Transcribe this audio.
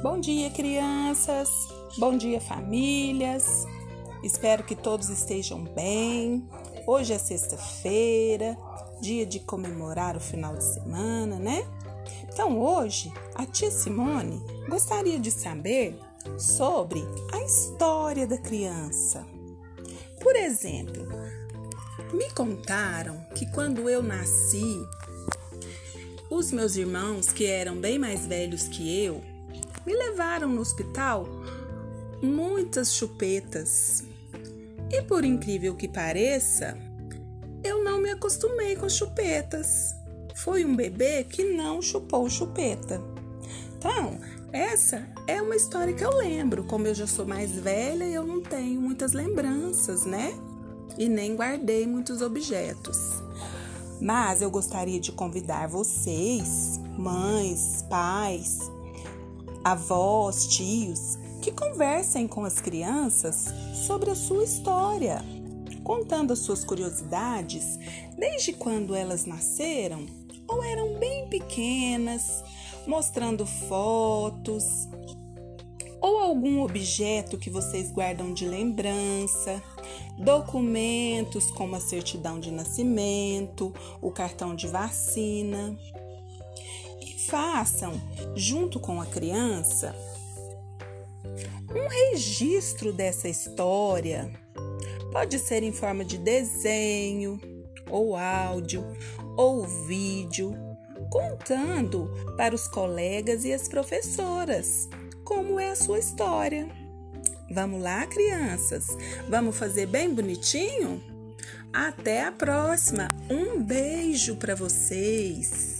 Bom dia, crianças. Bom dia, famílias. Espero que todos estejam bem. Hoje é sexta-feira, dia de comemorar o final de semana, né? Então, hoje, a tia Simone gostaria de saber sobre a história da criança. Por exemplo, me contaram que quando eu nasci, os meus irmãos, que eram bem mais velhos que eu, me levaram no hospital muitas chupetas. E por incrível que pareça, eu não me acostumei com as chupetas. Fui um bebê que não chupou chupeta. Então, essa é uma história que eu lembro. Como eu já sou mais velha, eu não tenho muitas lembranças, né? E nem guardei muitos objetos. Mas eu gostaria de convidar vocês, mães, pais, avós, tios, que conversem com as crianças sobre a sua história, contando as suas curiosidades desde quando elas nasceram ou eram bem pequenas, mostrando fotos ou algum objeto que vocês guardam de lembrança, documentos como a certidão de nascimento, o cartão de vacina façam, junto com a criança, um registro dessa história. Pode ser em forma de desenho, ou áudio, ou vídeo, contando para os colegas e as professoras como é a sua história. Vamos lá, crianças? Vamos fazer bem bonitinho? Até a próxima! Um beijo para vocês!